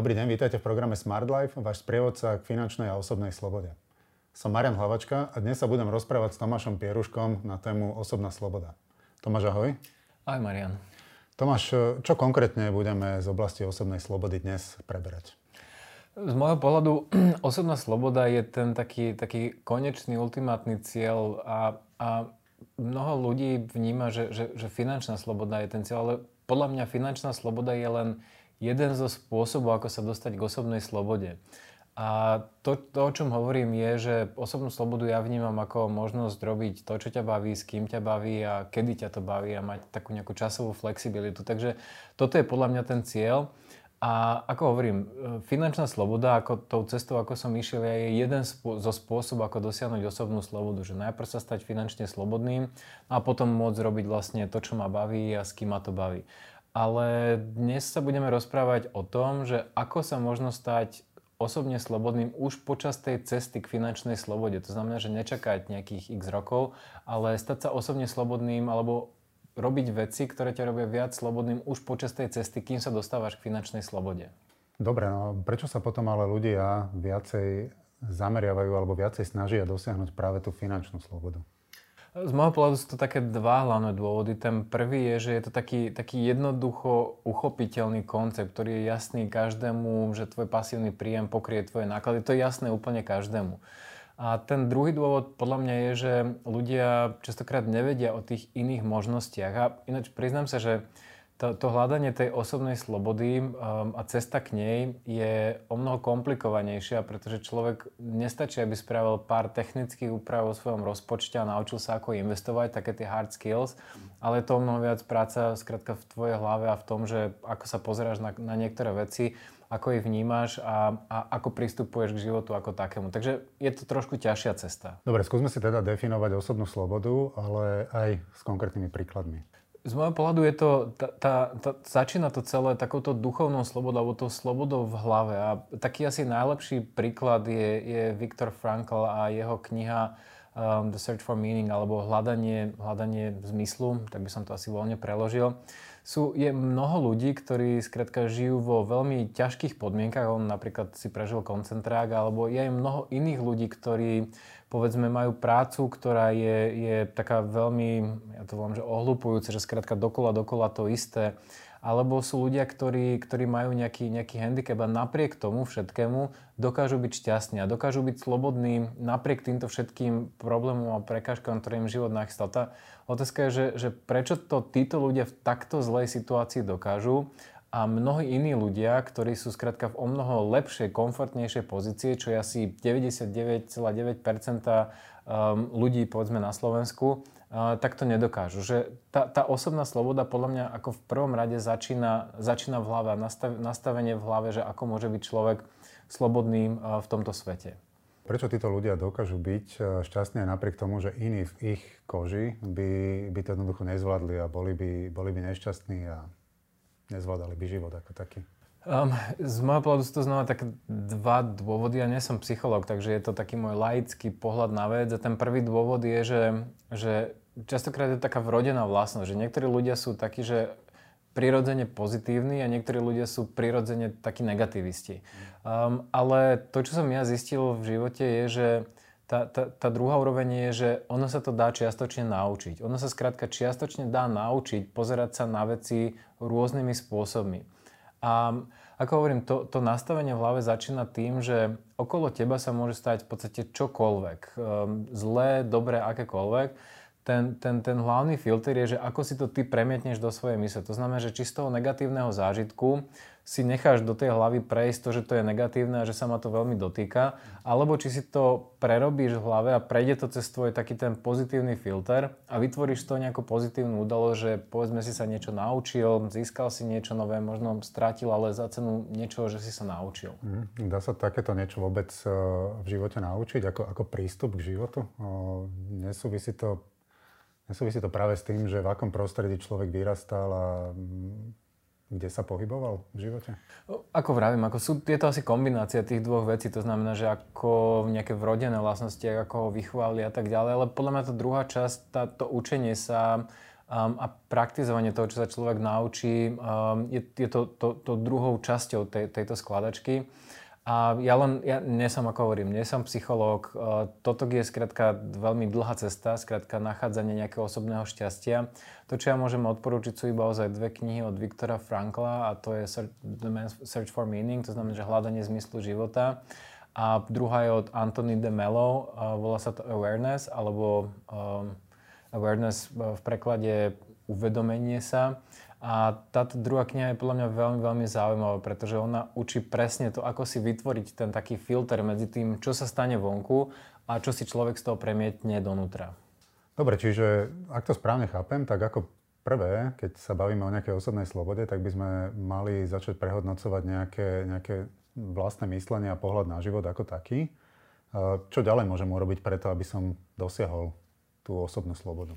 Dobrý deň, vítajte v programe Smart Life, váš sprievodca k finančnej a osobnej slobode. Som Marian Hlavačka a dnes sa budem rozprávať s Tomášom Pieruškom na tému osobná sloboda. Tomáš, ahoj. Aj Marian. Tomáš, čo konkrétne budeme z oblasti osobnej slobody dnes preberať? Z môjho pohľadu osobná sloboda je ten taký, taký konečný, ultimátny cieľ a, a mnoho ľudí vníma, že, že, že finančná sloboda je ten cieľ, ale podľa mňa finančná sloboda je len jeden zo spôsobov, ako sa dostať k osobnej slobode. A to, to, o čom hovorím, je, že osobnú slobodu ja vnímam ako možnosť robiť to, čo ťa baví, s kým ťa baví a kedy ťa to baví a mať takú nejakú časovú flexibilitu. Takže toto je podľa mňa ten cieľ. A ako hovorím, finančná sloboda, ako tou cestou, ako som išiel, je jeden zo spôsobov, ako dosiahnuť osobnú slobodu. Že najprv sa stať finančne slobodným a potom môcť robiť vlastne to, čo ma baví a s kým ma to baví ale dnes sa budeme rozprávať o tom, že ako sa možno stať osobne slobodným už počas tej cesty k finančnej slobode. To znamená, že nečakať nejakých x rokov, ale stať sa osobne slobodným alebo robiť veci, ktoré ťa robia viac slobodným už počas tej cesty, kým sa dostávaš k finančnej slobode. Dobre, no prečo sa potom ale ľudia viacej zameriavajú alebo viacej snažia dosiahnuť práve tú finančnú slobodu? Z môjho pohľadu sú to také dva hlavné dôvody. Ten prvý je, že je to taký, taký jednoducho uchopiteľný koncept, ktorý je jasný každému, že tvoj pasívny príjem pokrie tvoje náklady. To je jasné úplne každému. A ten druhý dôvod podľa mňa je, že ľudia častokrát nevedia o tých iných možnostiach. A ináč priznám sa, že to, to hľadanie tej osobnej slobody um, a cesta k nej je o mnoho komplikovanejšia, pretože človek nestačí, aby spravil pár technických úprav vo svojom rozpočte a naučil sa, ako investovať, také tie hard skills, ale je to o mnoho viac práca skrátka v tvojej hlave a v tom, že ako sa pozeráš na, na niektoré veci, ako ich vnímaš a, a ako pristupuješ k životu ako takému. Takže je to trošku ťažšia cesta. Dobre, skúsme si teda definovať osobnú slobodu, ale aj s konkrétnymi príkladmi. Z môjho pohľadu je to, tá, tá, tá, začína to celé takouto duchovnou slobodou, alebo tou slobodou v hlave. A taký asi najlepší príklad je, je Viktor Frankl a jeho kniha um, The Search for Meaning, alebo hľadanie, hľadanie zmyslu, tak by som to asi voľne preložil. Sú, je mnoho ľudí, ktorí skrátka žijú vo veľmi ťažkých podmienkach. On napríklad si prežil koncentrák, alebo je aj mnoho iných ľudí, ktorí povedzme majú prácu, ktorá je, je taká veľmi, ja to volám, že ohlupujúce, že skrátka dokola, dokola to isté. Alebo sú ľudia, ktorí, ktorí majú nejaký, nejaký handicap a napriek tomu všetkému dokážu byť šťastní a dokážu byť slobodní napriek týmto všetkým problémom a prekážkam, ktorým život nachystal. Tá otázka je, že, že prečo to títo ľudia v takto zlej situácii dokážu a mnohí iní ľudia, ktorí sú skrátka v o mnoho lepšej, komfortnejšej pozície, čo je asi 99,9% um, ľudí povedzme na Slovensku, tak to nedokážu. Že tá, tá osobná sloboda podľa mňa ako v prvom rade začína, začína v hlave nastav, nastavenie v hlave, že ako môže byť človek slobodným uh, v tomto svete. Prečo títo ľudia dokážu byť uh, šťastní napriek tomu, že iní v ich koži by, by to jednoducho nezvládli a boli by, boli by nešťastní a nezvládali by život ako taký? Um, z môjho pohľadu sú to znova tak dva dôvody. Ja nie som psychológ, takže je to taký môj laický pohľad na vec. A ten prvý dôvod je, že, že častokrát je to taká vrodená vlastnosť, že niektorí ľudia sú takí, že prirodzene pozitívni a niektorí ľudia sú prirodzene takí negativisti. Um, ale to, čo som ja zistil v živote, je, že tá, tá, tá druhá úroveň je, že ono sa to dá čiastočne naučiť. Ono sa skrátka čiastočne dá naučiť pozerať sa na veci rôznymi spôsobmi. A ako hovorím, to, to nastavenie v hlave začína tým, že okolo teba sa môže stať v podstate čokoľvek. Um, zlé, dobré, akékoľvek ten, ten, ten hlavný filter je, že ako si to ty premietneš do svojej mysle. To znamená, že či z toho negatívneho zážitku si necháš do tej hlavy prejsť to, že to je negatívne a že sa ma to veľmi dotýka, alebo či si to prerobíš v hlave a prejde to cez tvoj taký ten pozitívny filter a vytvoríš to nejakú pozitívnu udalosť, že povedzme si sa niečo naučil, získal si niečo nové, možno strátil, ale za cenu niečoho, že si sa naučil. Mm, dá sa takéto niečo vôbec eh, v živote naučiť, ako, ako prístup k životu? Nesúvisí to Nesúvisí to práve s tým, že v akom prostredí človek vyrastal a kde sa pohyboval v živote? Ako vravím, ako sú, je to asi kombinácia tých dvoch vecí, to znamená, že ako nejaké vrodené vlastnosti, ako ho vychovali a tak ďalej, ale podľa mňa tá druhá časť, tá, to učenie sa um, a praktizovanie toho, čo sa človek naučí, um, je, je to, to, to druhou časťou tej, tejto skladačky. A ja len, ja nie som, ako hovorím, nie som psychológ. Toto je skrátka veľmi dlhá cesta, skrátka nachádzanie nejakého osobného šťastia. To, čo ja môžem odporúčiť, sú iba ozaj dve knihy od Viktora Frankla a to je The Man's Search for Meaning, to znamená, že hľadanie zmyslu života. A druhá je od Anthony de Mello, volá sa to Awareness, alebo um, Awareness v preklade uvedomenie sa. A táto druhá kniha je podľa mňa veľmi, veľmi zaujímavá, pretože ona učí presne to, ako si vytvoriť ten taký filter medzi tým, čo sa stane vonku a čo si človek z toho premietne donútra. Dobre, čiže ak to správne chápem, tak ako prvé, keď sa bavíme o nejakej osobnej slobode, tak by sme mali začať prehodnocovať nejaké, nejaké vlastné myslenie a pohľad na život ako taký. Čo ďalej môžem urobiť preto, aby som dosiahol tú osobnú slobodu?